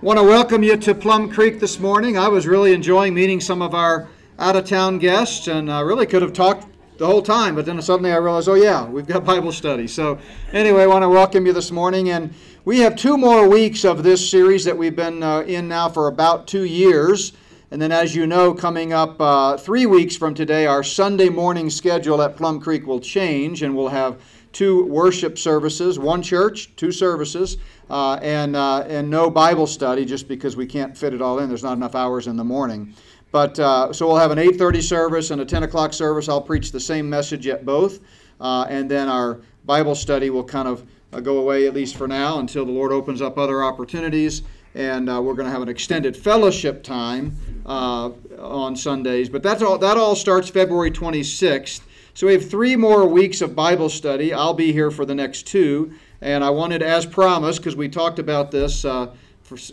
Want to welcome you to Plum Creek this morning. I was really enjoying meeting some of our out of town guests and I really could have talked the whole time, but then suddenly I realized, oh, yeah, we've got Bible study. So, anyway, I want to welcome you this morning. And we have two more weeks of this series that we've been uh, in now for about two years. And then, as you know, coming up uh, three weeks from today, our Sunday morning schedule at Plum Creek will change, and we'll have two worship services, one church, two services, uh, and, uh, and no Bible study just because we can't fit it all in. There's not enough hours in the morning. But uh, so we'll have an 8:30 service and a 10 o'clock service. I'll preach the same message at both, uh, and then our Bible study will kind of uh, go away at least for now until the Lord opens up other opportunities. And uh, we're going to have an extended fellowship time on Sundays. But that's all. That all starts February 26th. So we have three more weeks of Bible study. I'll be here for the next two, and I wanted, as promised, because we talked about this uh,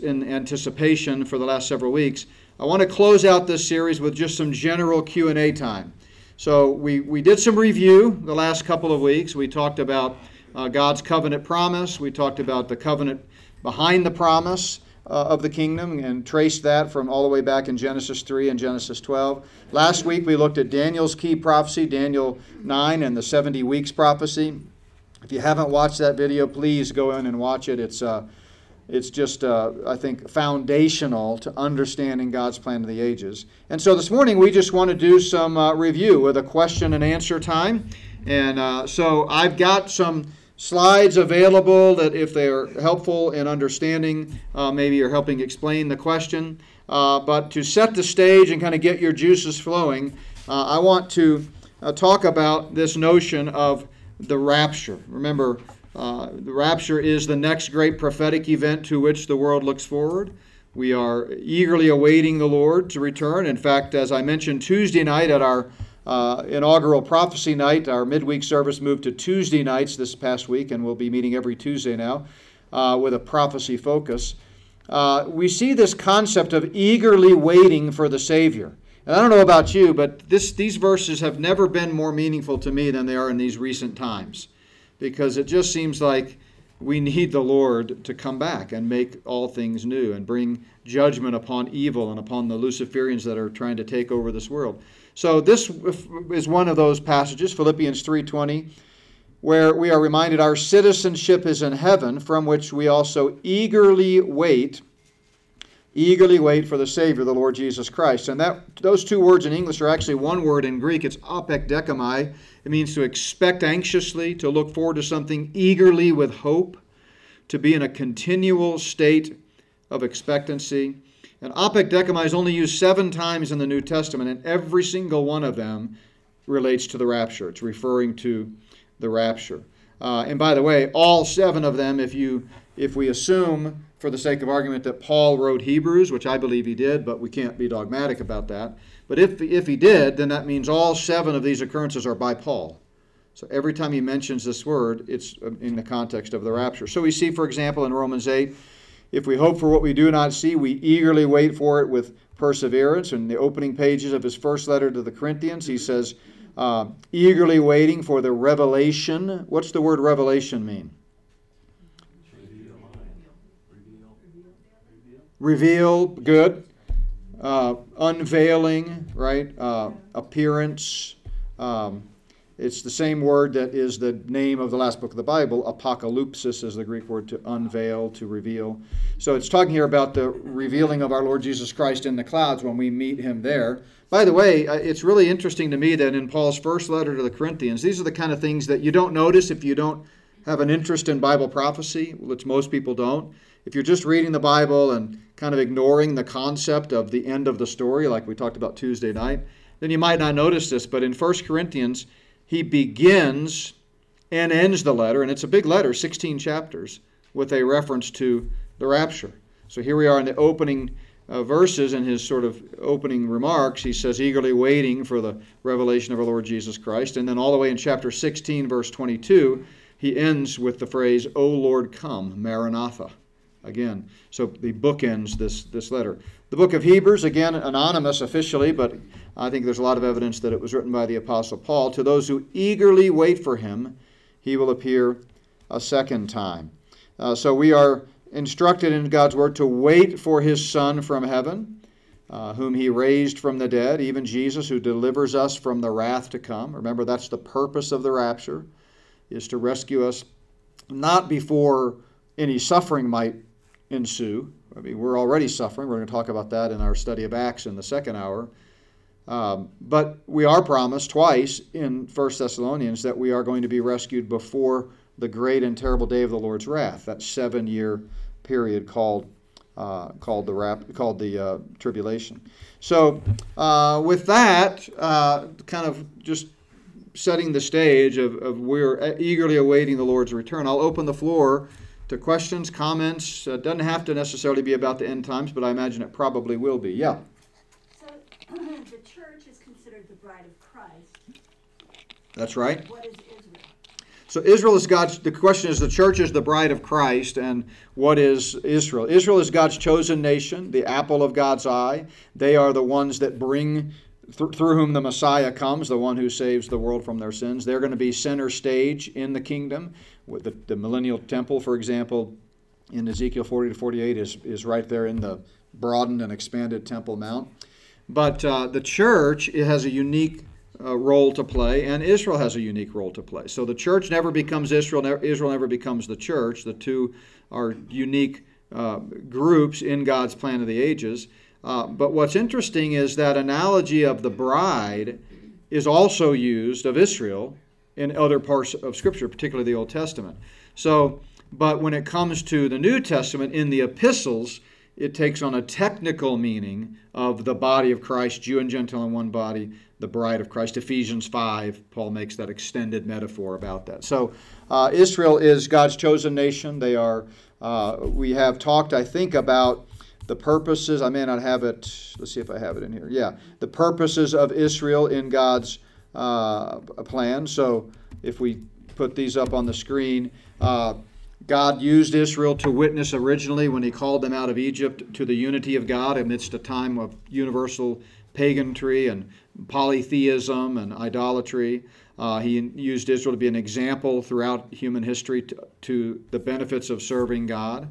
in anticipation for the last several weeks. I want to close out this series with just some general Q&A time. So we, we did some review the last couple of weeks. We talked about uh, God's covenant promise. We talked about the covenant behind the promise uh, of the kingdom and traced that from all the way back in Genesis 3 and Genesis 12. Last week we looked at Daniel's key prophecy, Daniel 9 and the 70 weeks prophecy. If you haven't watched that video, please go in and watch it. It's uh, it's just, uh, I think, foundational to understanding God's plan of the ages. And so this morning we just want to do some uh, review with a question and answer time. And uh, so I've got some slides available that, if they're helpful in understanding, uh, maybe you're helping explain the question. Uh, but to set the stage and kind of get your juices flowing, I want to talk about this notion of the rapture. Remember, uh, the rapture is the next great prophetic event to which the world looks forward. We are eagerly awaiting the Lord to return. In fact, as I mentioned Tuesday night at our uh, inaugural prophecy night, our midweek service moved to Tuesday nights this past week, and we'll be meeting every Tuesday now uh, with a prophecy focus. Uh, we see this concept of eagerly waiting for the Savior. And I don't know about you, but this, these verses have never been more meaningful to me than they are in these recent times because it just seems like we need the Lord to come back and make all things new and bring judgment upon evil and upon the Luciferians that are trying to take over this world. So this is one of those passages, Philippians 3:20, where we are reminded our citizenship is in heaven, from which we also eagerly wait eagerly wait for the Savior, the Lord Jesus Christ. And that those two words in English are actually one word in Greek. It's apekdekomai. It means to expect anxiously, to look forward to something eagerly with hope, to be in a continual state of expectancy. And apekdekomai is only used seven times in the New Testament, and every single one of them relates to the rapture. It's referring to the rapture. Uh, and by the way, all seven of them, if you if we assume for the sake of argument that Paul wrote Hebrews, which I believe he did, but we can't be dogmatic about that. But if, if he did, then that means all seven of these occurrences are by Paul. So every time he mentions this word, it's in the context of the rapture. So we see, for example, in Romans 8, if we hope for what we do not see, we eagerly wait for it with perseverance. In the opening pages of his first letter to the Corinthians, he says, uh, eagerly waiting for the revelation. What's the word revelation mean? Reveal, good. Uh, unveiling, right? Uh, appearance. Um, it's the same word that is the name of the last book of the Bible. Apocalypsis is the Greek word to unveil, to reveal. So it's talking here about the revealing of our Lord Jesus Christ in the clouds when we meet him there. By the way, uh, it's really interesting to me that in Paul's first letter to the Corinthians, these are the kind of things that you don't notice if you don't have an interest in Bible prophecy, which most people don't. If you're just reading the Bible and kind of ignoring the concept of the end of the story, like we talked about Tuesday night, then you might not notice this. But in 1 Corinthians, he begins and ends the letter, and it's a big letter, 16 chapters, with a reference to the rapture. So here we are in the opening uh, verses, in his sort of opening remarks, he says, eagerly waiting for the revelation of our Lord Jesus Christ. And then all the way in chapter 16, verse 22, he ends with the phrase, O Lord, come, Maranatha again. So the book ends this, this letter. The book of Hebrews, again, anonymous officially, but I think there's a lot of evidence that it was written by the Apostle Paul. To those who eagerly wait for him, he will appear a second time. Uh, so we are instructed in God's word to wait for his Son from heaven, uh, whom he raised from the dead, even Jesus, who delivers us from the wrath to come. Remember, that's the purpose of the rapture, is to rescue us not before any suffering might ensue. I mean, we're already suffering. We're going to talk about that in our study of Acts in the second hour. Um, but we are promised twice in 1 Thessalonians that we are going to be rescued before the great and terrible day of the Lord's wrath, that seven year period called. Uh, called the rap, called the uh, tribulation. So, uh, with that, uh, kind of just setting the stage of, of we're eagerly awaiting the Lord's return. I'll open the floor to questions, comments. It doesn't have to necessarily be about the end times, but I imagine it probably will be. Yeah. So, the church is considered the bride of Christ. That's right. What is Israel? so Israel is God's. The question is, the church is the bride of Christ, and what is Israel? Israel is God's chosen nation, the apple of God's eye. They are the ones that bring, th- through whom the Messiah comes, the one who saves the world from their sins. They're going to be center stage in the kingdom. The, the millennial temple, for example, in Ezekiel 40 to 48, is is right there in the broadened and expanded Temple Mount. But uh, the church it has a unique uh, role to play, and Israel has a unique role to play. So the church never becomes Israel, never, Israel never becomes the church. The two are unique uh, groups in God's plan of the ages. Uh, but what's interesting is that analogy of the bride is also used of Israel in other parts of Scripture, particularly the Old Testament. So, but when it comes to the New Testament in the epistles, it takes on a technical meaning of the body of Christ, Jew and Gentile in one body, the bride of Christ. Ephesians 5, Paul makes that extended metaphor about that. So uh, Israel is God's chosen nation. They are, uh, we have talked, I think, about the purposes. I may not have it, let's see if I have it in here. Yeah, the purposes of Israel in God's uh, plan. So if we put these up on the screen, uh, God used Israel to witness originally when he called them out of Egypt to the unity of God amidst a time of universal paganry and polytheism and idolatry. Uh, he used Israel to be an example throughout human history to, to the benefits of serving God.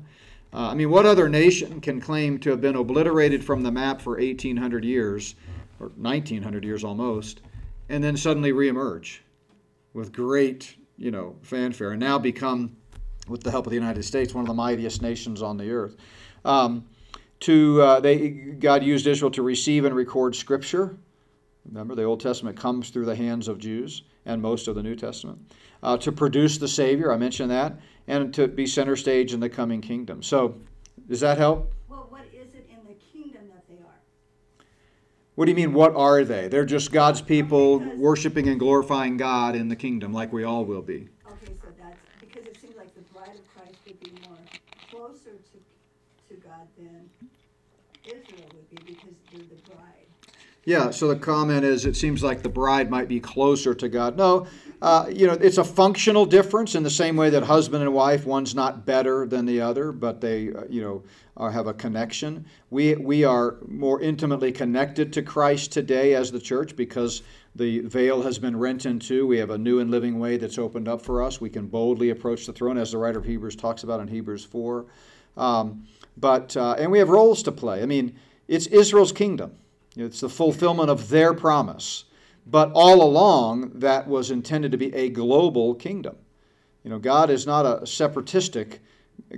Uh, I mean, what other nation can claim to have been obliterated from the map for 1,800 years, or 1,900 years almost, and then suddenly reemerge with great, you know, fanfare, and now become, with the help of the United States, one of the mightiest nations on the earth? Um, to uh, they, God used Israel to receive and record Scripture. Remember, the Old Testament comes through the hands of Jews and most of the New Testament. Uh, to produce the Savior, I mentioned that, and to be center stage in the coming kingdom. So, does that help? Well, what is it in the kingdom that they are? What do you mean, what are they? They're just God's oh, people because, worshiping and glorifying God in the kingdom, like we all will be. Okay, so that's because it seems like the bride of Christ would be more closer to, to God than Israel would be because they're the bride. Yeah, so the comment is it seems like the bride might be closer to God. No, uh, you know, it's a functional difference in the same way that husband and wife, one's not better than the other, but they, uh, you know, are, have a connection. We, we are more intimately connected to Christ today as the church because the veil has been rent in two. We have a new and living way that's opened up for us. We can boldly approach the throne, as the writer of Hebrews talks about in Hebrews 4. Um, but, uh, and we have roles to play. I mean, it's Israel's kingdom. It's the fulfillment of their promise. But all along, that was intended to be a global kingdom. You know, God is not a separatistic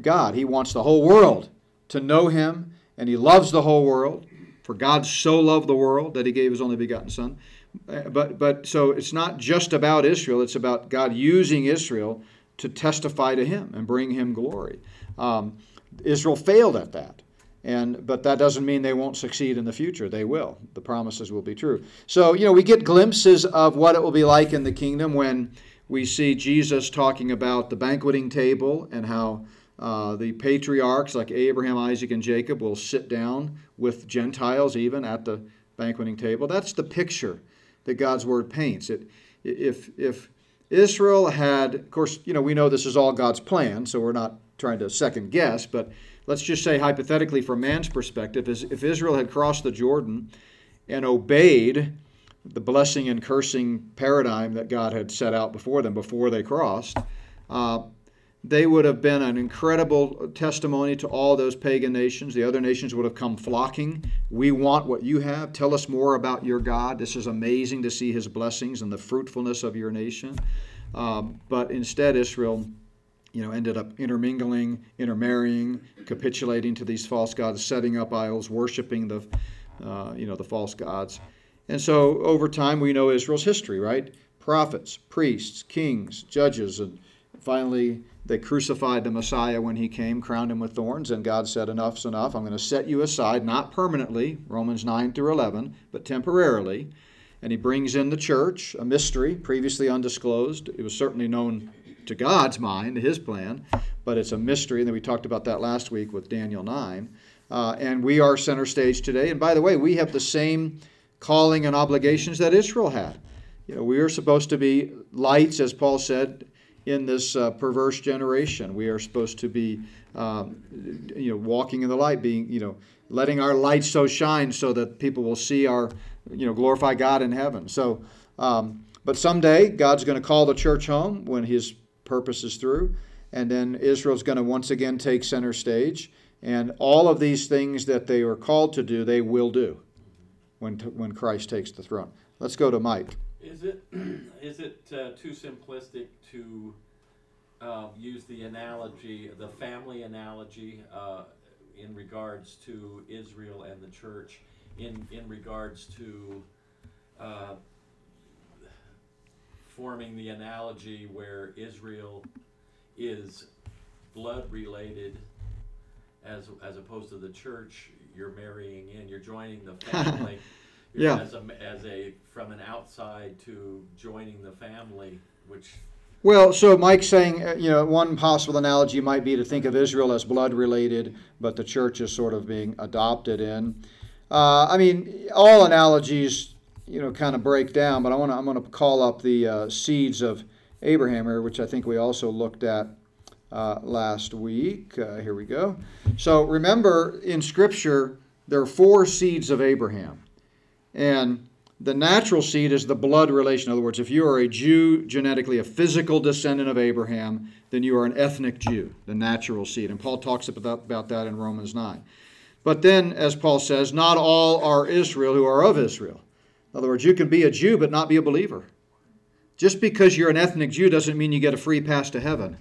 God. He wants the whole world to know Him, and He loves the whole world. For God so loved the world that He gave His only begotten Son. But, but so it's not just about Israel, it's about God using Israel to testify to Him and bring Him glory. Um, Israel failed at that. And, but that doesn't mean they won't succeed in the future. They will. The promises will be true. So, you know, we get glimpses of what it will be like in the kingdom when we see Jesus talking about the banqueting table and how uh, the patriarchs like Abraham, Isaac, and Jacob will sit down with Gentiles even at the banqueting table. That's the picture that God's word paints. It, if, if Israel had, of course, you know, we know this is all God's plan, so we're not trying to second guess, but let's just say hypothetically from man's perspective, is if Israel had crossed the Jordan and obeyed the blessing and cursing paradigm that God had set out before them before they crossed, uh, they would have been an incredible testimony to all those pagan nations. The other nations would have come flocking. We want what you have. Tell us more about your God. This is amazing to see his blessings and the fruitfulness of your nation. Um, but instead, Israel you know, ended up intermingling, intermarrying, capitulating to these false gods, setting up idols, worshiping the, uh, you know, the false gods. And so over time, we know Israel's history, right? Prophets, priests, kings, judges, and finally they crucified the Messiah when he came, crowned him with thorns, and God said, Enough's enough. I'm going to set you aside, not permanently, Romans 9 through 11, but temporarily. And he brings in the church, a mystery previously undisclosed. It was certainly known to God's mind, his plan, but it's a mystery. And then we talked about that last week with Daniel 9. Uh, and we are center stage today. And by the way, we have the same calling and obligations that Israel had. You know, we are supposed to be lights, as Paul said, in this uh, perverse generation. We are supposed to be, um, you know, walking in the light, being, you know, letting our light so shine so that people will see our, you know, glorify God in heaven. So, um, but someday God's going to call the church home when His purpose is through, and then Israel's going to once again take center stage. And all of these things that they are called to do, they will do when, when Christ takes the throne. Let's go to Mike. Is it is it uh, too simplistic to uh, use the analogy, the family analogy, uh, in regards to Israel and the church, in in regards to uh, forming the analogy where Israel is blood related, as as opposed to the church, you're marrying in, you're joining the family. Yeah. As a, as a, from an outside to joining the family, which, Well, so Mike's saying, uh, you know, one possible analogy might be to think of Israel as blood related, but the church is sort of being adopted in. Uh, I mean, all analogies, you know, kind of break down, but I want to I'm going to call up the uh, seeds of Abraham here, which I think we also looked at uh, last week. Uh, here we go. So remember, in Scripture, there are four seeds of Abraham. And the natural seed is the blood relation. In other words, if you are a Jew, genetically a physical descendant of Abraham, then you are an ethnic Jew, the natural seed. And Paul talks about, about that in Romans 9. But then, as Paul says, not all are Israel who are of Israel. In other words, you can be a Jew but not be a believer. Just because you're an ethnic Jew doesn't mean you get a free pass to heaven.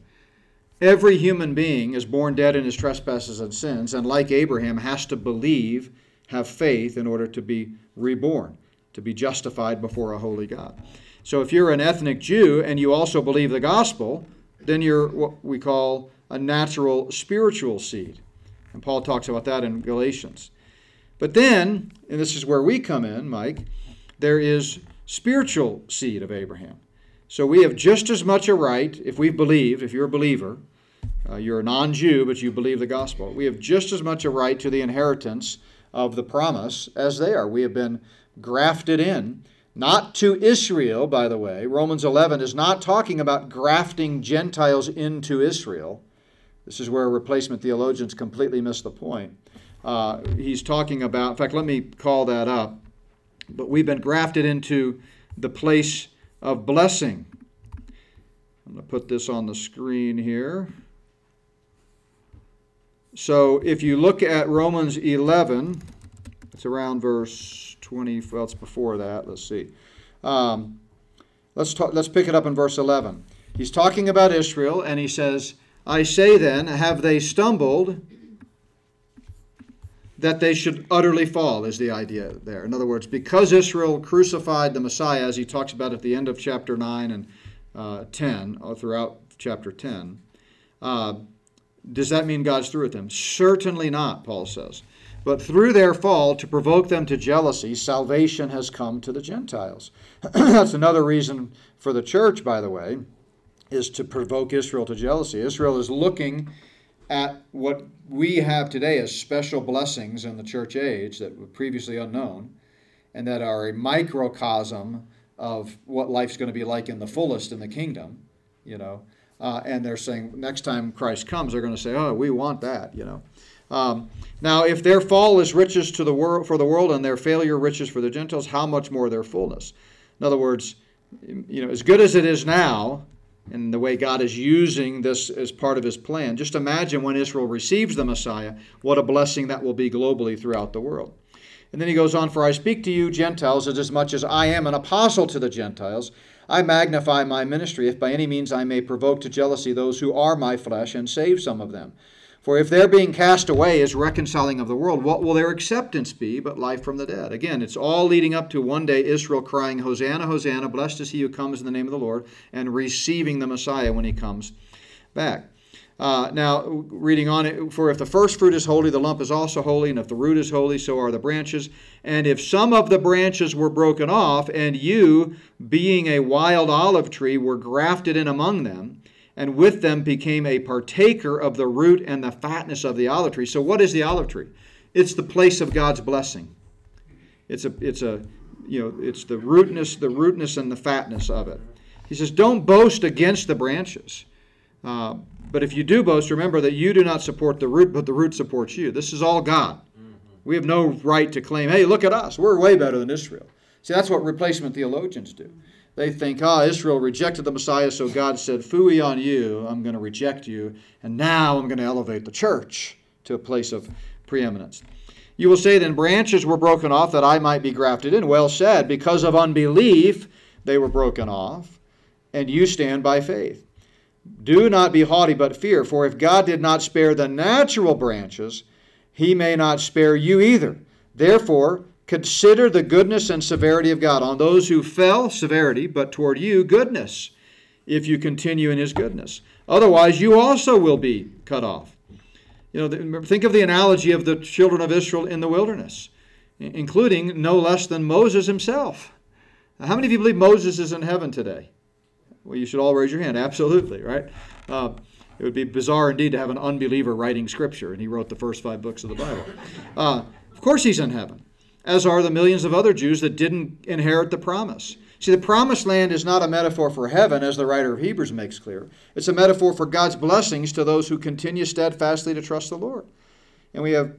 Every human being is born dead in his trespasses and sins, and like Abraham, has to believe, have faith in order to be reborn, to be justified before a holy God. So if you're an ethnic Jew and you also believe the gospel, then you're what we call a natural spiritual seed. And Paul talks about that in Galatians. But then, and this is where we come in, Mike, there is spiritual seed of Abraham. So we have just as much a right, if we've believed, if you're a believer, uh, you're a non Jew, but you believe the gospel, we have just as much a right to the inheritance of the promise as they are. We have been grafted in, not to Israel, by the way. Romans 11 is not talking about grafting Gentiles into Israel. This is where replacement theologians completely miss the point. Uh, he's talking about, in fact, let me call that up. But we've been grafted into the place of blessing. I'm going to put this on the screen here. So if you look at Romans 11, it's around verse 20. Well, it's before that. Let's see. Um, let's talk, let's pick it up in verse 11. He's talking about Israel, and he says, "I say then, have they stumbled?" That they should utterly fall is the idea there. In other words, because Israel crucified the Messiah, as he talks about at the end of chapter 9 and uh, 10, or throughout chapter 10, uh, does that mean God's through with them? Certainly not, Paul says. But through their fall, to provoke them to jealousy, salvation has come to the Gentiles. That's another reason for the church, by the way, is to provoke Israel to jealousy. Israel is looking at what we have today as special blessings in the church age that were previously unknown and that are a microcosm of what life's going to be like in the fullest in the kingdom, you know. Uh, and they're saying next time Christ comes, they're going to say, "Oh, we want that," you know. Um, now, if their fall is riches to the world for the world and their failure riches for the Gentiles, how much more their fullness? In other words, you know, as good as it is now, and the way God is using this as part of his plan. Just imagine when Israel receives the Messiah, what a blessing that will be globally throughout the world. And then he goes on, For I speak to you, Gentiles, as much as I am an apostle to the Gentiles. I magnify my ministry, if by any means I may provoke to jealousy those who are my flesh and save some of them. For if their being cast away is reconciling of the world, what will their acceptance be but life from the dead? Again, it's all leading up to one day Israel crying, Hosanna, Hosanna, blessed is he who comes in the name of the Lord, and receiving the Messiah when he comes back. Uh, now, reading on it, for if the first fruit is holy, the lump is also holy, and if the root is holy, so are the branches. And if some of the branches were broken off, and you, being a wild olive tree, were grafted in among them, and with them became a partaker of the root and the fatness of the olive tree. So, what is the olive tree? It's the place of God's blessing. It's a, it's a, you know, it's the rootness, the rootness and the fatness of it. He says, "Don't boast against the branches." Uh, but if you do boast, remember that you do not support the root, but the root supports you. This is all God. We have no right to claim, "Hey, look at us. We're way better than Israel." See, that's what replacement theologians do. They think, ah, Israel rejected the Messiah, so God said, Fooey on you, I'm going to reject you, and now I'm going to elevate the church to a place of preeminence. You will say, then branches were broken off that I might be grafted in. Well said, because of unbelief they were broken off, and you stand by faith. Do not be haughty, but fear, for if God did not spare the natural branches, he may not spare you either. Therefore, Consider the goodness and severity of God. On those who fell, severity, but toward you, goodness, if you continue in his goodness. Otherwise, you also will be cut off. You know, think of the analogy of the children of Israel in the wilderness, including no less than Moses himself. How many of you believe Moses is in heaven today? Well, you should all raise your hand. Absolutely, right? Uh, it would be bizarre indeed to have an unbeliever writing scripture, and he wrote the first five books of the Bible. Uh, of course, he's in heaven as are the millions of other Jews that didn't inherit the promise. See, the promised land is not a metaphor for heaven, as the writer of Hebrews makes clear. It's a metaphor for God's blessings to those who continue steadfastly to trust the Lord. And we have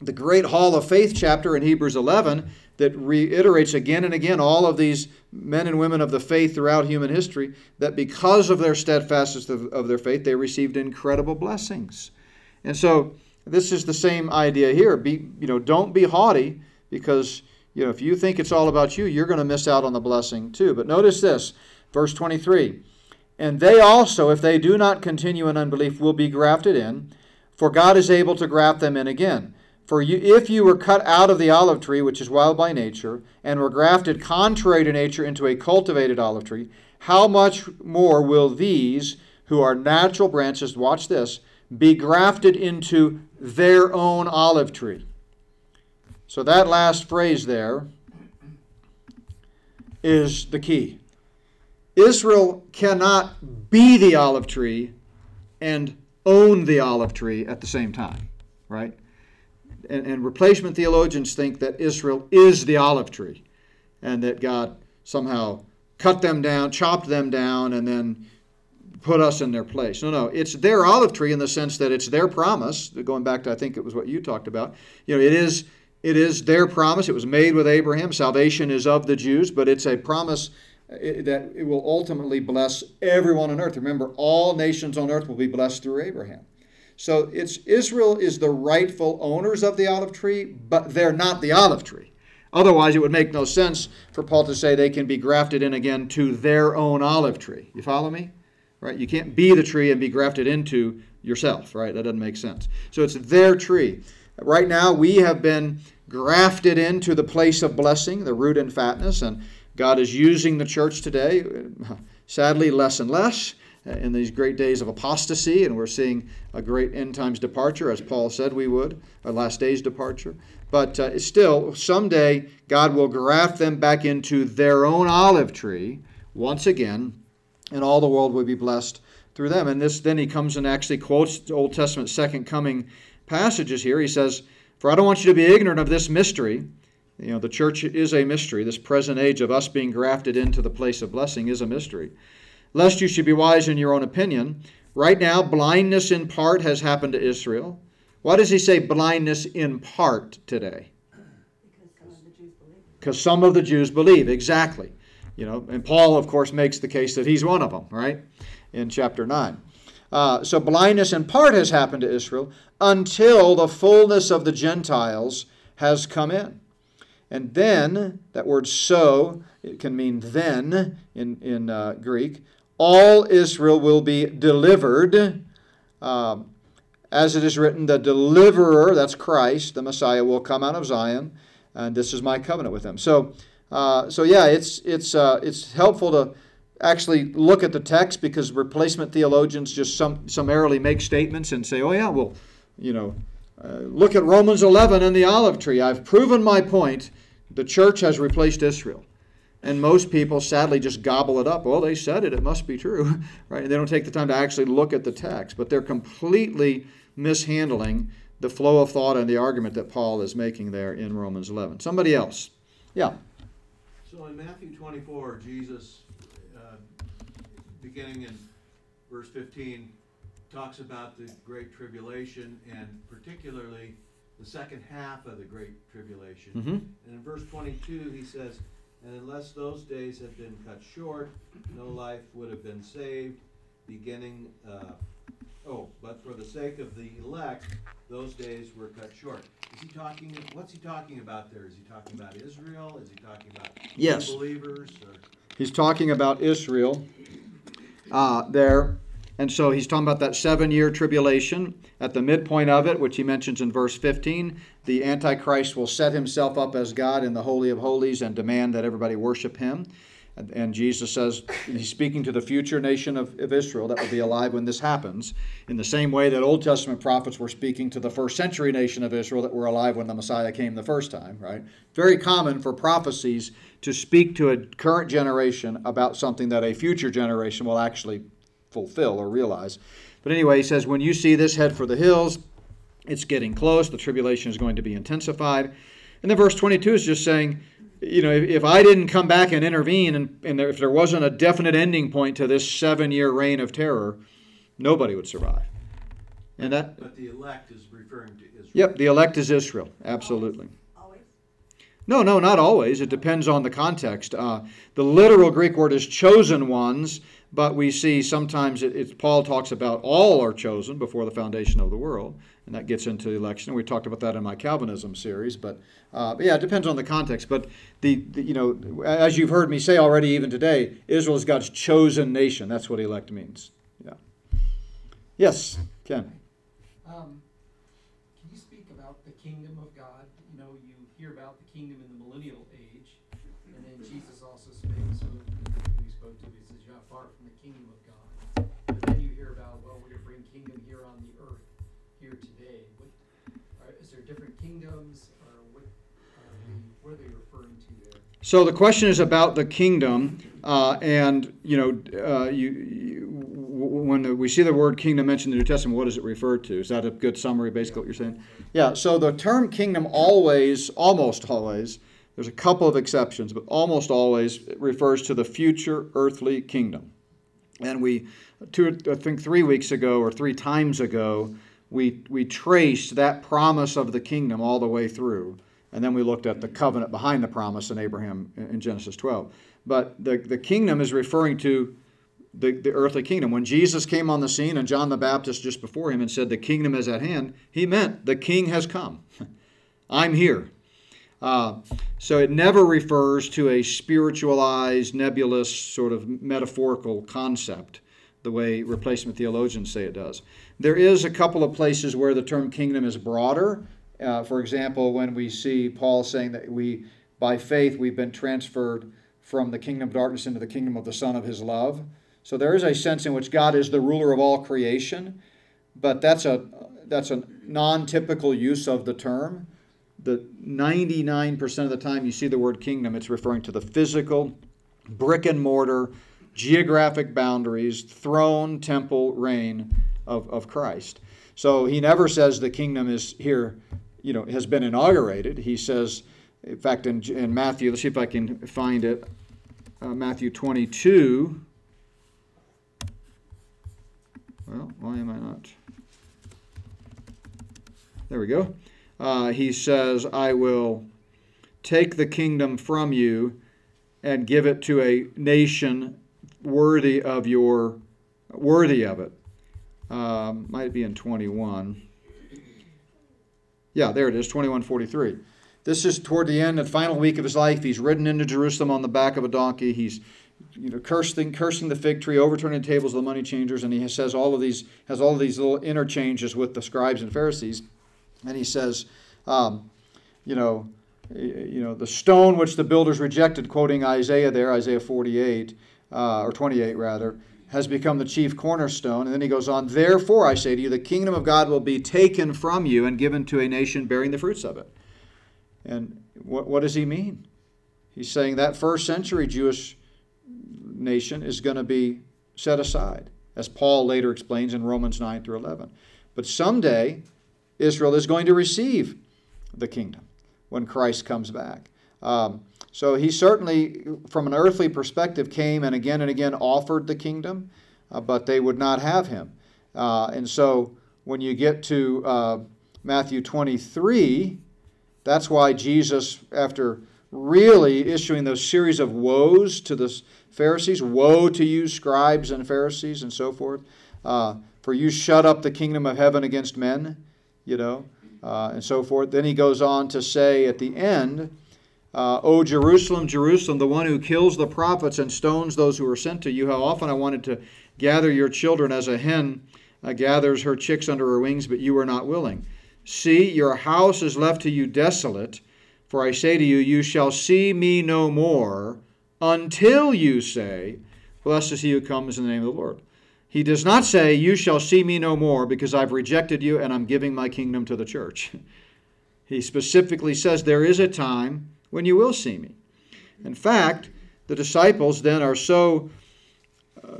the great Hall of Faith chapter in Hebrews 11 that reiterates again and again all of these men and women of the faith throughout human history that because of their steadfastness of, their faith, they received incredible blessings. And so this is the same idea here. Be, you know, don't be haughty because you know if you think it's all about you, you're going to miss out on the blessing too. But notice this, verse 23. And they also, if they do not continue in unbelief, will be grafted in, for God is able to graft them in again. For you, if you were cut out of the olive tree, which is wild by nature, and were grafted contrary to nature into a cultivated olive tree, how much more will these, who are natural branches, watch this, be grafted into their own olive tree? So that last phrase there is the key. Israel cannot be the olive tree and own the olive tree at the same time, right? And, and, replacement theologians think that Israel is the olive tree and that God somehow cut them down, chopped them down, and then put us in their place. No, no, it's their olive tree in the sense that it's their promise. Going back to, I think it was what you talked about. You know, it is it is their promise. It was made with Abraham. Salvation is of the Jews, but it's a promise uh, that it will ultimately bless everyone on earth. Remember, all nations on earth will be blessed through Abraham. So it's Israel is the rightful owners of the olive tree, but they're not the olive tree. Otherwise, it would make no sense for Paul to say they can be grafted in again to their own olive tree. You follow me? Right? You can't be the tree and be grafted into yourself, right? That doesn't make sense. So it's their tree. Right now, we have been grafted into the place of blessing, the root and fatness, and God is using the church today, sadly, less and less uh, in these great days of apostasy, and we're seeing a great end times departure, as Paul said we would, a last days departure. But uh, still, someday God will graft them back into their own olive tree once again, and all the world will be blessed through them. And this, then he comes and actually quotes Old Testament second coming passages here. He says, for I don't want you to be ignorant of this mystery. You know, the church is a mystery. This present age of us being grafted into the place of blessing is a mystery. Lest you should be wise in your own opinion. Right now, blindness in part has happened to Israel. Why does he say blindness in part today? Because some of the Jews believe. Exactly. You know, and Paul, of course, makes the case that he's one of them, right? in chapter 9. Uh, so blindness in part has happened to Israel until the fullness of the Gentiles has come in. And then, that word so, it can mean then in, in uh, Greek, all Israel will be delivered. Um, as it is written, the deliverer, that's Christ, the Messiah, will come out of Zion, and this is my covenant with them. So, uh, so yeah, it's, it's, uh, it's helpful to actually look at the text because replacement theologians just some, summarily make statements and say, oh, yeah, well, you know, uh, look at Romans 11 and the olive tree. I've proven my point. The church has replaced Israel. And most people sadly just gobble it up. Well, they said it, it must be true. right? And they don't take the time to actually look at the text, but they're completely mishandling the flow of thought and the argument that Paul is making there in Romans 11. Somebody else. Yeah. So in Matthew 24, Jesus, beginning in verse 15, talks about the Great Tribulation and particularly the second half of the Great Tribulation. Mhm. And in verse 22, he says, And unless those days had been cut short, no life would have been saved, beginning, uh, oh, but for the sake of the elect, those days were cut short. Is he talking, what's he talking about there? Is he talking about Israel? Is he talking about Yes. believers? Or? He's talking about Israel uh, there. And so he's talking about that seven year tribulation. At the midpoint of it, which he mentions in verse 15, the Antichrist will set himself up as God in the Holy of Holies and demand that everybody worship him. And, Jesus says, he's speaking to the future nation of, of Israel that will be alive when this happens, in the same way that Old Testament prophets were speaking to the first century nation of Israel that were alive when the Messiah came the first time, right? Very common for prophecies to speak to a current generation about something that a future generation will actually fulfill or realize. But anyway, he says, when you see this, head for the hills. It's getting close. The tribulation is going to be intensified. And then verse 22 is just saying, you know, if, if I didn't come back and intervene, and, and there, if there wasn't a definite ending point to this seven year reign of terror, nobody would survive. And that, But the elect is referring to Israel. yep, the elect is Israel. Absolutely. Always? No, no, not always. It depends on the context. Uh, the literal Greek word is chosen ones, but we see sometimes it, it's, Paul talks about all are chosen before the foundation of the world, and that gets into the election. We talked about that in my Calvinism series, but, uh, but yeah, it depends on the context. But the, the you know, as you've heard me say already, even today, Israel is God's chosen nation. That's what elect means. Yeah. Yes, Ken. Um, can you speak about the kingdom of God? You know, you hear about the kingdom So the question is about the kingdom, uh, and you know, uh, you, you, when we see the word kingdom mentioned in the New Testament, what does it refer to? Is that a good summary, basically, what you're saying? Yeah. So the term kingdom always, almost always, there's a couple of exceptions, but almost always refers to the future earthly kingdom. And we, two, I think three weeks ago or three times ago, we we traced that promise of the kingdom all the way through. And then we looked at the covenant behind the promise in Abraham in Genesis 12. But the, the kingdom is referring to the, the earthly kingdom. When Jesus came on the scene and John the Baptist just before him and said, The kingdom is at hand, he meant the king has come. I'm here. Uh, so it never refers to a spiritualized, nebulous, sort of metaphorical concept the way replacement theologians say it does. There is a couple of places where the term kingdom is broader. Uh, for example, when we see Paul saying that we, by faith, we've been transferred from the kingdom of darkness into the kingdom of the Son of His love. So there is a sense in which God is the ruler of all creation, but that's a that's a non-typical use of the term. The 99% of the time you see the word kingdom, it's referring to the physical, brick and mortar, geographic boundaries, throne, temple, reign of, of Christ. So he never says the kingdom is here, you know, has been inaugurated. He says, in fact, in, in Matthew, let's see if I can find it. Uh, Matthew 22. Well, why am I not? There we go. Uh, he says, I will take the kingdom from you and give it to a nation worthy of your worthy of it. Um, might be in 21. Yeah, there it is, 2143. This is toward the end, the final week of his life. He's ridden into Jerusalem on the back of a donkey. He's you know, cursing, cursing the fig tree, overturning the tables of the money changers, and he says all of these, has all of these little interchanges with the scribes and Pharisees. And he says, um, you know, you know, the stone which the builders rejected, quoting Isaiah there, Isaiah 48, uh, or 28 rather, has become the chief cornerstone. And then he goes on, Therefore, I say to you, the kingdom of God will be taken from you and given to a nation bearing the fruits of it. And what, what does he mean? He's saying that first century Jewish nation is going to be set aside, as Paul later explains in Romans 9 through 11. But someday, Israel is going to receive the kingdom when Christ comes back. Um, so he certainly, from an earthly perspective, came and again and again offered the kingdom, uh, but they would not have him. Uh, and so when you get to uh, Matthew 23, that's why Jesus, after really issuing those series of woes to the Pharisees, woe to you, scribes and Pharisees, and so forth, uh, for you shut up the kingdom of heaven against men, you know, uh, and so forth. Then he goes on to say at the end, uh, O Jerusalem, Jerusalem, the one who kills the prophets and stones those who are sent to you, how often I wanted to gather your children as a hen uh, gathers her chicks under her wings, but you were not willing. See, your house is left to you desolate, for I say to you, you shall see me no more until you say, Blessed is he who comes in the name of the Lord. He does not say, You shall see me no more because I've rejected you and I'm giving my kingdom to the church. He specifically says, There is a time when you will see me. In fact, the disciples then are so, uh,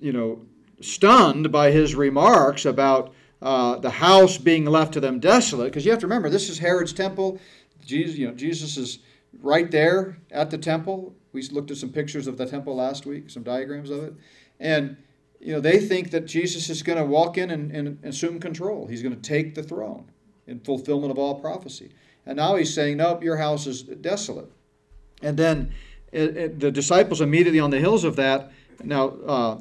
you know, stunned by his remarks about uh, the house being left to them desolate, because you have to remember this is Herod's temple. Jesus, you know, Jesus is right there at the temple. We looked at some pictures of the temple last week, some diagrams of it, and you know they think that Jesus is going to walk in and, and assume control. He's going to take the throne in fulfillment of all prophecy. And now he's saying, Nope, your house is desolate. And then it, it, the disciples immediately on the hills of that. Now, uh,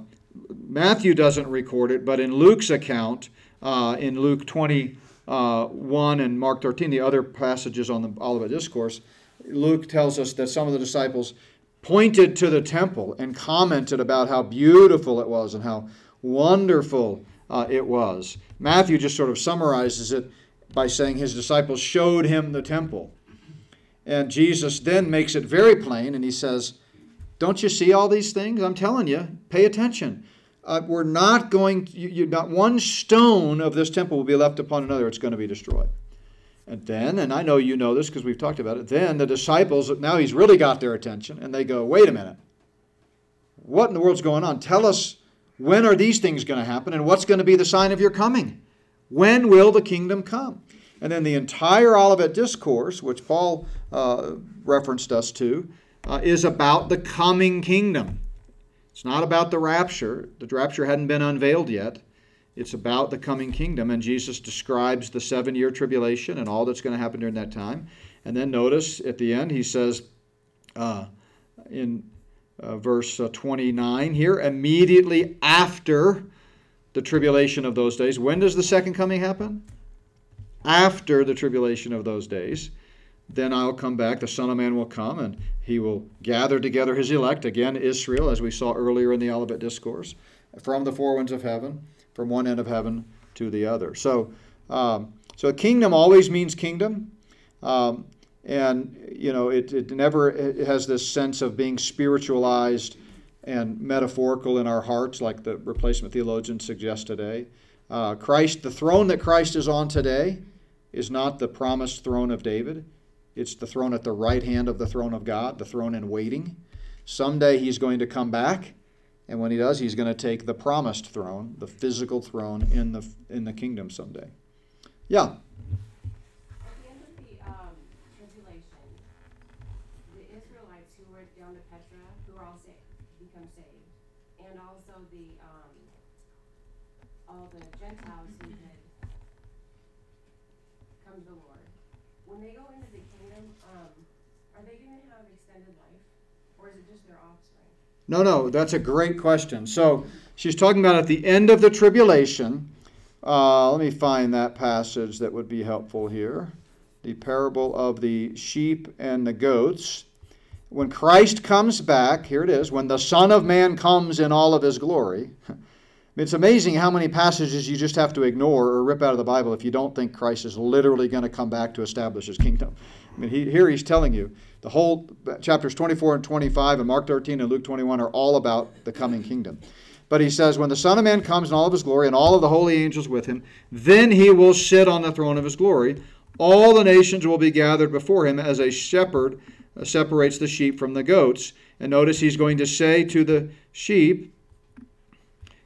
Matthew doesn't record it, but in Luke's account, uh, in Luke 21 and Mark 13, the other passages on the Olivet Discourse, Luke tells us that some of the disciples pointed to the temple and commented about how beautiful it was and how wonderful uh, it was. Matthew just sort of summarizes it by saying his disciples showed him the temple. And Jesus then makes it very plain and he says, Don't you see all these things? I'm telling you, pay attention. Uh, we're not going, to, you, you, not one stone of this temple will be left upon another. It's going to be destroyed. And then, and I know you know this because we've talked about it, then the disciples, now he's really got their attention, and they go, Wait a minute. What in the world's going on? Tell us when are these things going to happen and what's going to be the sign of your coming? When will the kingdom come? And then the entire Olivet Discourse, which Paul uh, referenced us to, uh, is about the coming kingdom. It's not about the rapture. The rapture hadn't been unveiled yet. It's about the coming kingdom, and Jesus describes the seven year tribulation and all that's going to happen during that time. And then notice at the end, he says uh, in uh, verse uh, 29 here, immediately after the tribulation of those days. When does the second coming happen? After the tribulation of those days. Then I'll come back, the Son of Man will come, and he will gather together his elect, again, Israel, as we saw earlier in the Olivet Discourse, from the four winds of heaven, from one end of heaven to the other. So, um, so a kingdom always means kingdom. Um, and, you know, it, it never it has this sense of being spiritualized and metaphorical in our hearts, like the replacement theologians suggest today. Uh, Christ, the throne that Christ is on today, is not the promised throne of David. It's the throne at the right hand of the throne of God, the throne in waiting. Someday he's going to come back, and when he does, he's going to take the promised throne, the physical throne in the in the kingdom someday. Yeah. At the end of the um, tribulation, the Israelites who went down to Petra, who are all saved, become saved, and also the um, the Gentiles had come to the Lord. When they go into the kingdom, um, are they going to have extended life, or is it just their offspring? No, no, that's a great question. So she's talking about at the end of the tribulation. Uh, let me find that passage that would be helpful here. The parable of the sheep and the goats. When Christ comes back, here it is, when the Son of Man comes in all of his glory. It's amazing how many passages you just have to ignore or rip out of the Bible if you don't think Christ is literally going to come back to establish his kingdom. I mean, he, here he's telling you the whole chapters 24 and 25 and Mark 13 and Luke 21 are all about the coming kingdom. But he says, when the Son of Man comes in all of his glory and all of the holy angels with him, then he will sit on the throne of his glory. All the nations will be gathered before him as a shepherd uh, separates the sheep from the goats. And notice he's going to say to the sheep,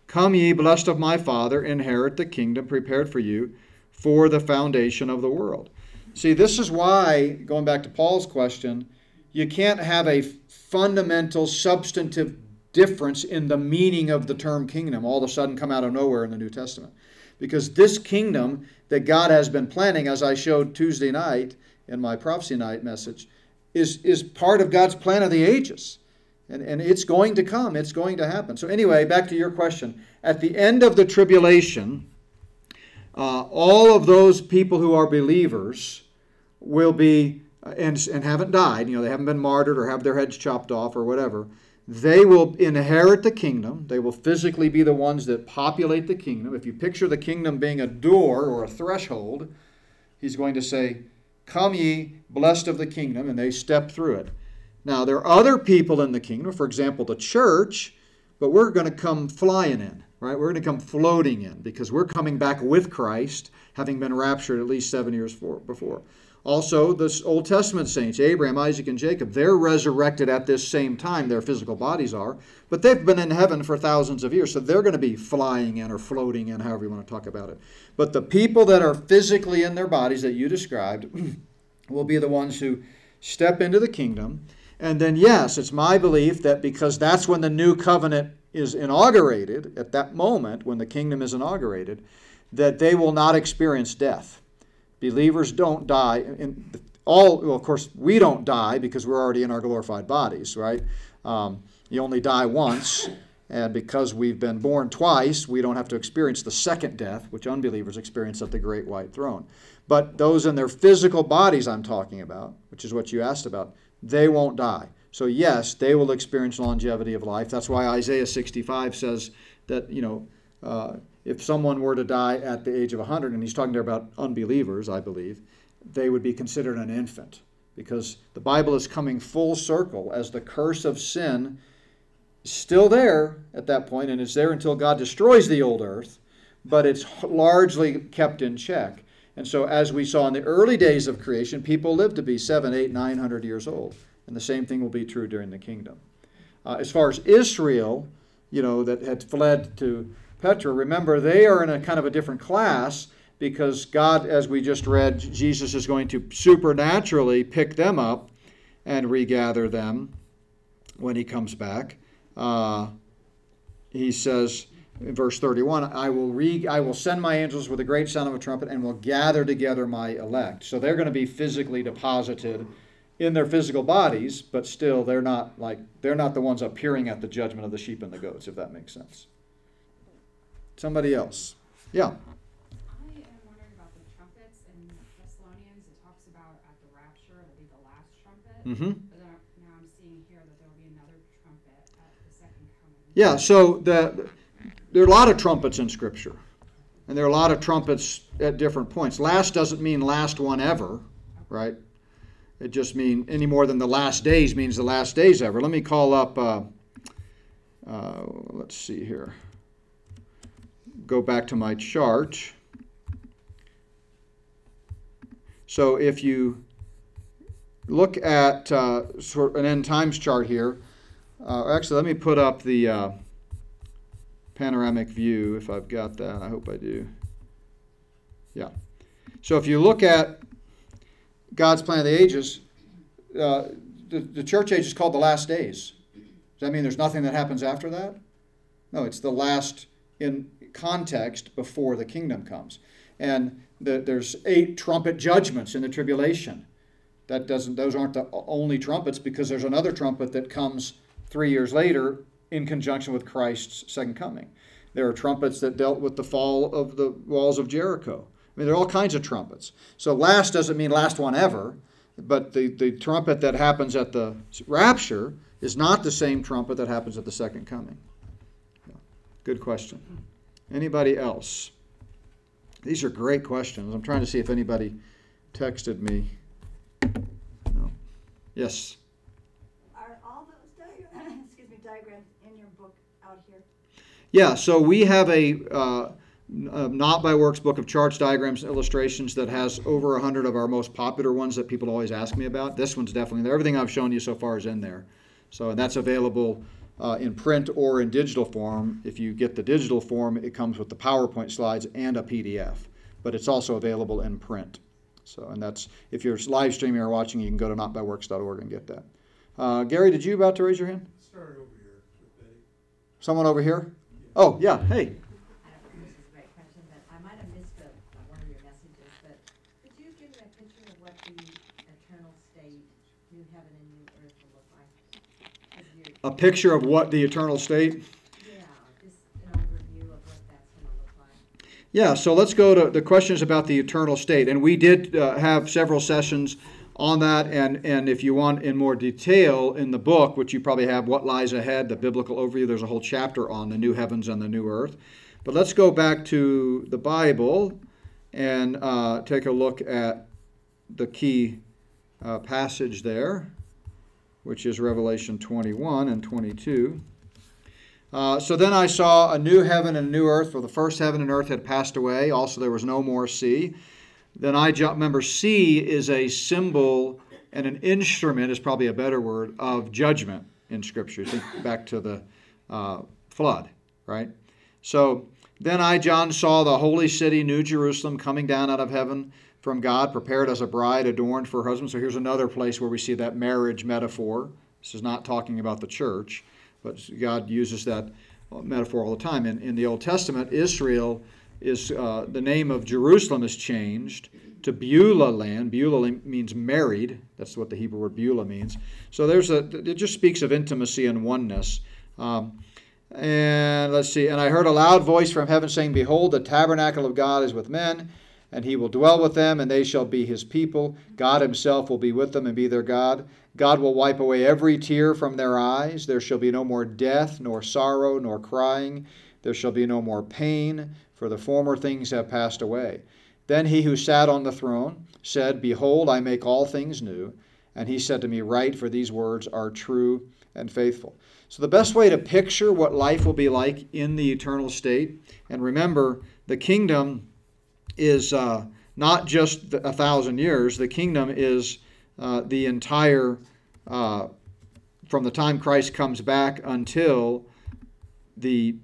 Come ye, blessed of my Father, inherit the kingdom prepared for you for the foundation of the world. See, this is why, going back to Paul's question, you can't have a fundamental, substantive difference in the meaning of the term kingdom all of a sudden come out of nowhere in the New Testament. Because this kingdom that God has been planning, as I showed Tuesday night in my prophecy night message, is, is part of God's plan of the ages. And, and it's going to come, it's going to happen. So, anyway, back to your question. At the end of the tribulation, uh, all of those people who are believers will be, uh, and, and haven't died, you know, they haven't been martyred or have their heads chopped off or whatever, they will inherit the kingdom. They will physically be the ones that populate the kingdom. If you picture the kingdom being a door or a threshold, he's going to say, Come ye, blessed of the kingdom, and they step through it. Now, there are other people in the kingdom, for example, the church, but we're going to come flying in, right? We're going to come floating in because we're coming back with Christ, having been raptured at least seven years before. Also, the Old Testament saints, Abraham, Isaac, and Jacob, they're resurrected at this same time, their physical bodies are, but they've been in heaven for thousands of years, so they're going to be flying in or floating in, however you want to talk about it. But the people that are physically in their bodies that you described will be the ones who step into the kingdom. And then, yes, it's my belief that because that's when the new covenant is inaugurated, at that moment when the kingdom is inaugurated, that they will not experience death. Believers don't die. All, well, of course, we don't die because we're already in our glorified bodies, right? Um, you only die once, and because we've been born twice, we don't have to experience the second death, which unbelievers experience at the great white throne. But those in their physical bodies, I'm talking about, which is what you asked about, they won't die. So, yes, they will experience longevity of life. That's why Isaiah 65 says that, you know, uh, if someone were to die at the age of 100, and he's talking there about unbelievers, I believe, they would be considered an infant because the Bible is coming full circle as the curse of sin is still there at that point, and is there until God destroys the old earth, but it's largely kept in check. And so, as we saw in the early days of creation, people lived to be seven, eight, nine hundred years old. And the same thing will be true during the kingdom. Uh, as far as Israel, you know, that had fled to Petra, remember they are in a kind of a different class because God, as we just read, Jesus is going to supernaturally pick them up and regather them when he comes back. Uh, he says in verse 31, I will, re- I will send my angels with a great sound of a trumpet and will gather together my elect. So they're going to be physically deposited in their physical bodies, but still they're not like they're not the ones appearing at the judgment of the sheep and the goats, if that makes sense. Somebody else. Yeah. I am wondering about the trumpets in Thessalonians. It talks about at the rapture, it'll be the last trumpet. Mm-hmm. But then now I'm seeing here that there will be another trumpet at the second coming. Yeah, so the, there are a lot of trumpets in Scripture, and there are a lot of trumpets at different points. Last doesn't mean last one ever, right? It just means any more than the last days means the last days ever. Let me call up. Uh, uh, let's see here. Go back to my chart. So if you look at uh, sort of an end times chart here, uh, actually, let me put up the uh, panoramic view if I've got that. I hope I do. Yeah. So if you look at God's plan of the ages, uh, the, the church age is called the last days. Does that mean there's nothing that happens after that? No, it's the last in context before the kingdom comes. And the, there's eight trumpet judgments in the tribulation. That doesn't; those aren't the only trumpets because there's another trumpet that comes three years later in conjunction with Christ's second coming. There are trumpets that dealt with the fall of the walls of Jericho. I mean, there are all kinds of trumpets. So last doesn't mean last one ever, but the, the trumpet that happens at the rapture is not the same trumpet that happens at the second coming. Good question. Anybody else? These are great questions. I'm trying to see if anybody texted me. No. Yes. Are all those diagrams, excuse me, diagrams in your book out here? Yeah, so we have a, uh, a not by works book of charts, diagrams, and illustrations that has over a hundred of our most popular ones that people always ask me about. This one's definitely there. Everything I've shown you so far is in there. So that's available uh, in print or in digital form. If you get the digital form, it comes with the PowerPoint slides and a PDF, but it's also available in print. So, and that's if you're live streaming or watching, you can go to notbyworks.org and get that. Uh, Gary, did you about to raise your hand? Start over here. Someone over here? Oh, yeah. Hey. I don't know if this is a great question, but I might have missed a, one of your messages, but could you give me a picture of what the eternal state, new heaven and new earth will look like? 'Cause you're- a picture of what the eternal state. Yeah, just an overview of what that's gonna look like. Yeah, so let's go to the questions about the eternal state, and we did uh, have several sessions on that. And and if you want in more detail in the book, which you probably have, what lies ahead, the biblical overview. There's a whole chapter on the new heavens and the new earth. But let's go back to the Bible and uh, take a look at the key uh, passage there, which is Revelation 21 and 22. Uh, so then I saw a new heaven and a new earth, for the first heaven and earth had passed away. Also, there was no more sea. Then I remember, sea is a symbol and an instrument, is probably a better word, of judgment in Scripture. Think back to the uh, flood, right? So then I, John, saw the holy city, New Jerusalem, coming down out of heaven from God, prepared as a bride adorned for her husband. So here's another place where we see that marriage metaphor. This is not talking about the church, but God uses that metaphor all the time. In, in the Old Testament, Israel is uh, the name of Jerusalem is changed to Beulah land. Beulah means married. That's what the Hebrew word Beulah means. So there's a. It just speaks of intimacy and oneness. Um, and let's see. And I heard a loud voice from heaven saying, "Behold, the tabernacle of God is with men." And he will dwell with them, and they shall be his people. God himself will be with them and be their God. God will wipe away every tear from their eyes. There shall be no more death, nor sorrow, nor crying. There shall be no more pain, for the former things have passed away. Then he who sat on the throne said, Behold, I make all things new. And he said to me, Write, for these words are true and faithful. So, the best way to picture what life will be like in the eternal state, and remember, the kingdom is uh, not just a thousand years, the kingdom is uh, the entire, uh, from the time Christ comes back until the,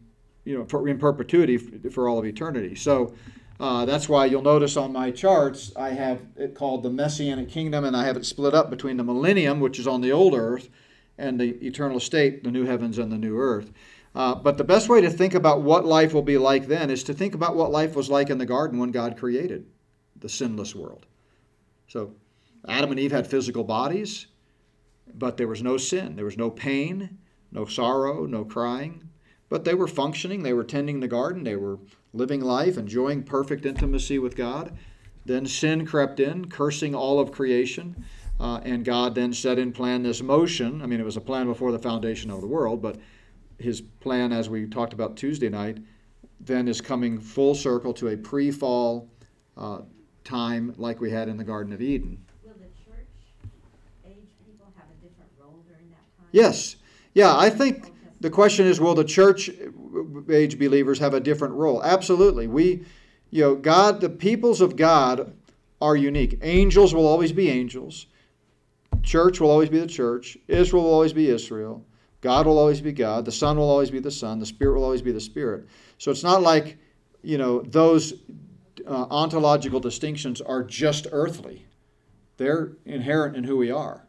you know, in perpetuity for all of eternity. So uh, that's why you'll notice on my charts I have it called the Messianic kingdom, and I have it split up between the millennium, which is on the old earth, and the eternal state, the new heavens and the new earth. Uh, but the best way to think about what life will be like then is to think about what life was like in the garden when God created the sinless world. So Adam and Eve had physical bodies, but there was no sin. There was no pain, no sorrow, no crying. But they were functioning, they were tending the garden, they were living life, enjoying perfect intimacy with God. Then sin crept in, cursing all of creation. Uh, and God then set in plan this motion. I mean, it was a plan before the foundation of the world, but his plan, as we talked about Tuesday night, then is coming full circle to a pre fall uh, time like we had in the Garden of Eden. Will the church age people have a different role during that time? Yes. Yeah, I think the question is will the church age believers have a different role? Absolutely. We, you know, God, the peoples of God are unique. Angels will always be angels, church will always be the church, Israel will always be Israel. God will always be God. The Son will always be the Son. The Spirit will always be the Spirit. So it's not like, you know, those uh, ontological distinctions are just earthly. They're inherent in who we are.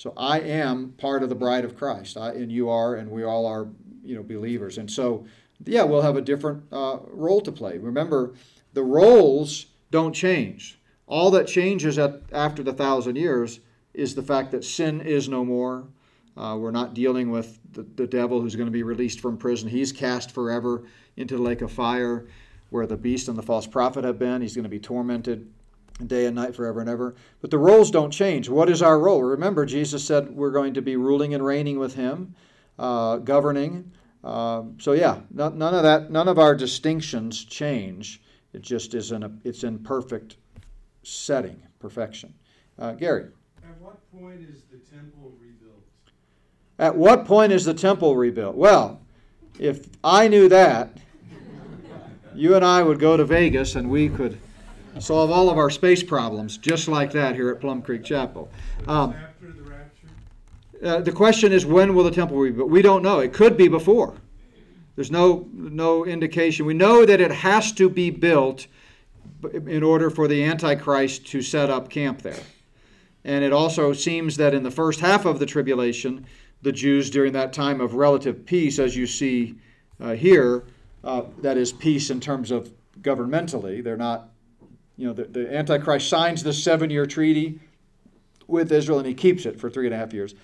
So I am part of the bride of Christ, I, and you are, and we all are, you know, believers. And so, yeah, we'll have a different uh, role to play. Remember, the roles don't change. All that changes at, after the thousand years is the fact that sin is no more. Uh, we're not dealing with the, the devil who's going to be released from prison. He's cast forever into the lake of fire where the beast and the false prophet have been. He's going to be tormented day and night forever and ever. But the roles don't change. What is our role? Remember, Jesus said we're going to be ruling and reigning with Him, uh, governing. Uh, so yeah, no, none of that, none of our distinctions change. It just is in a, it's in perfect setting, perfection. Uh, Gary, At what point is the temple rebuilt? at what point is the temple rebuilt? Well, if I knew that, you and I would go to Vegas and we could solve all of our space problems just like that here at Plum Creek Chapel. Um, After the rapture? Uh, the question is when will the temple be built? We don't know. It could be before. There's no no indication. We know that it has to be built in order for the Antichrist to set up camp there. And it also seems that in the first half of the tribulation, the Jews during that time of relative peace, as you see uh, here, uh, that is peace in terms of governmentally. They're not, you know, the, the Antichrist signs the seven-year treaty with Israel and he keeps it for three and a half years.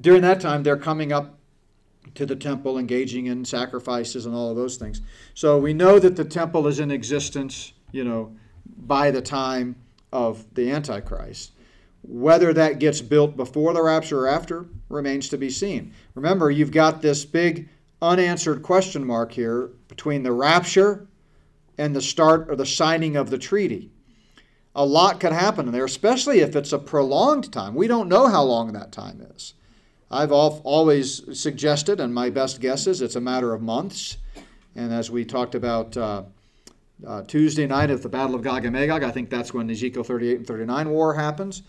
During that time they're coming up to the temple engaging in sacrifices and all of those things. So we know that the temple is in existence you know by the time of the antichrist. Whether that gets built before the rapture or after remains to be seen. Remember you've got this big unanswered question mark here between the rapture and the start or the signing of the treaty a lot could happen in there, especially if it's a prolonged time. We don't know how long that time is. I've al- always suggested, and my best guess is it's a matter of months. And as we talked about uh, uh, Tuesday night at the Battle of Gog and Magog, I think that's when Ezekiel 38 and 39 war happens.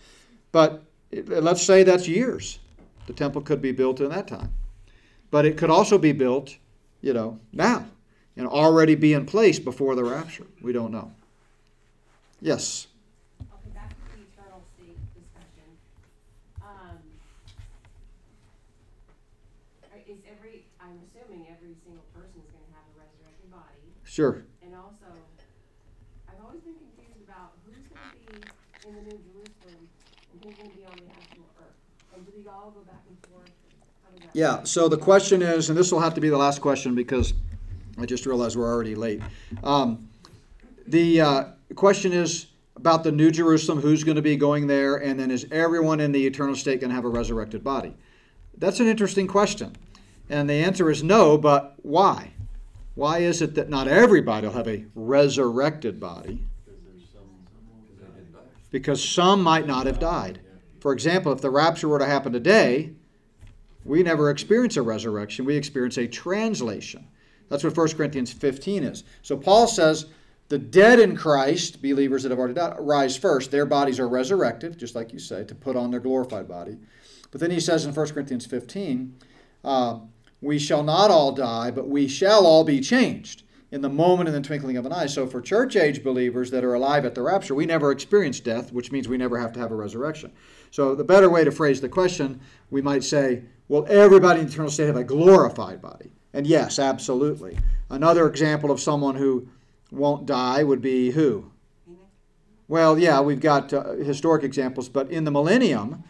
But let's say that's years. The temple could be built in that time. But it could also be built, you know, now and already be in place before the rapture. We don't know. Yes. Okay, back to the eternal state discussion. Um, are- is every, I'm assuming every single person is gonna have a resurrected body, Sure. and also, I've always been confused about who's gonna be in the New Jerusalem and who's gonna be on the actual earth. And do we all go back and forth? How does that Yeah, so the question is, and this will have to be the last question because I just realized we're already late. Um, the uh, question is about the New Jerusalem, who's going to be going there, and then is everyone in the eternal state going to have a resurrected body? That's an interesting question. And the answer is no, but why? Why is it that not everybody will have a resurrected body? Because some might not have died. For example, if the rapture were to happen today, we never experience a resurrection, we experience a translation. That's what 1 Corinthians 15 is. So Paul says the dead in Christ, believers that have already died, rise first. Their bodies are resurrected, just like you say, to put on their glorified body. But then he says in 1 Corinthians 15, uh, we shall not all die, but we shall all be changed in the moment in the twinkling of an eye. So for church age believers that are alive at the rapture, we never experience death, which means we never have to have a resurrection. So the better way to phrase the question, we might say, will everybody in the eternal state have a glorified body? And yes, absolutely. Another example of someone who won't die would be who? Well, yeah, we've got uh, historic examples, but in the millennium,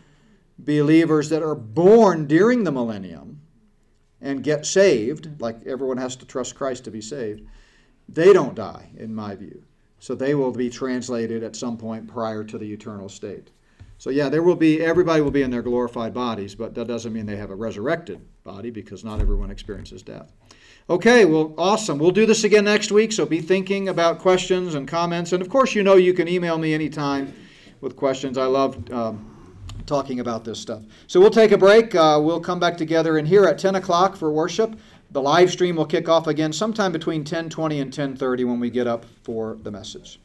believers that are born during the millennium and get saved, like everyone has to trust Christ to be saved, they don't die, in my view. So they will be translated at some point prior to the eternal state. So yeah, there will be everybody will be in their glorified bodies, but that doesn't mean they have a resurrected body because not everyone experiences death. Okay, well, awesome. We'll do this again next week, so be thinking about questions and comments. And of course, you know you can email me anytime with questions. I love um, talking about this stuff. So we'll take a break. Uh, we'll come back together in here at 10 o'clock for worship. The live stream will kick off again sometime between 10:20 and 10:30 when we get up for the message.